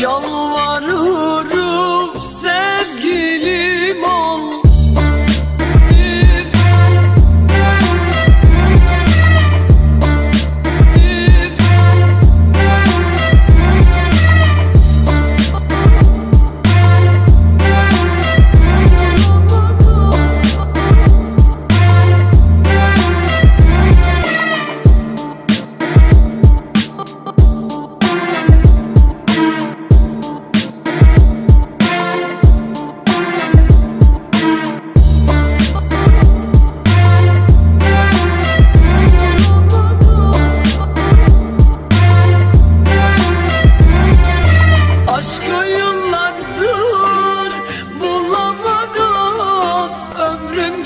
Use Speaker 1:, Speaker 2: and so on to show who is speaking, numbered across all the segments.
Speaker 1: Yalvarırım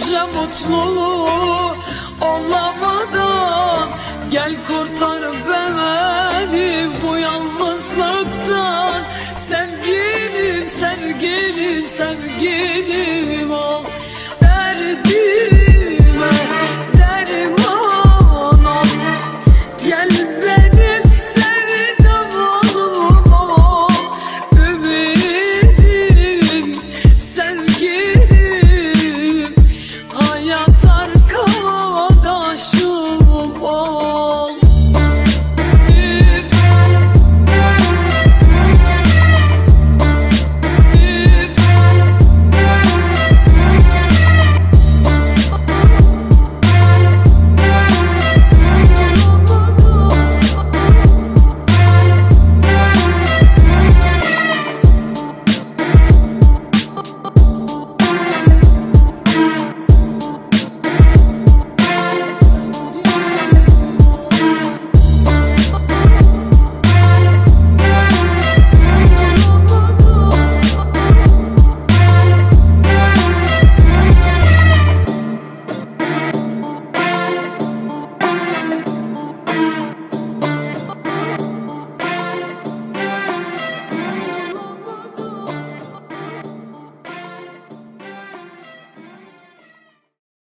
Speaker 1: Ömrümce mutlu olamadım Gel kurtar beni bu yalnızlıktan. Sevgilim, sevgilim, sevgilim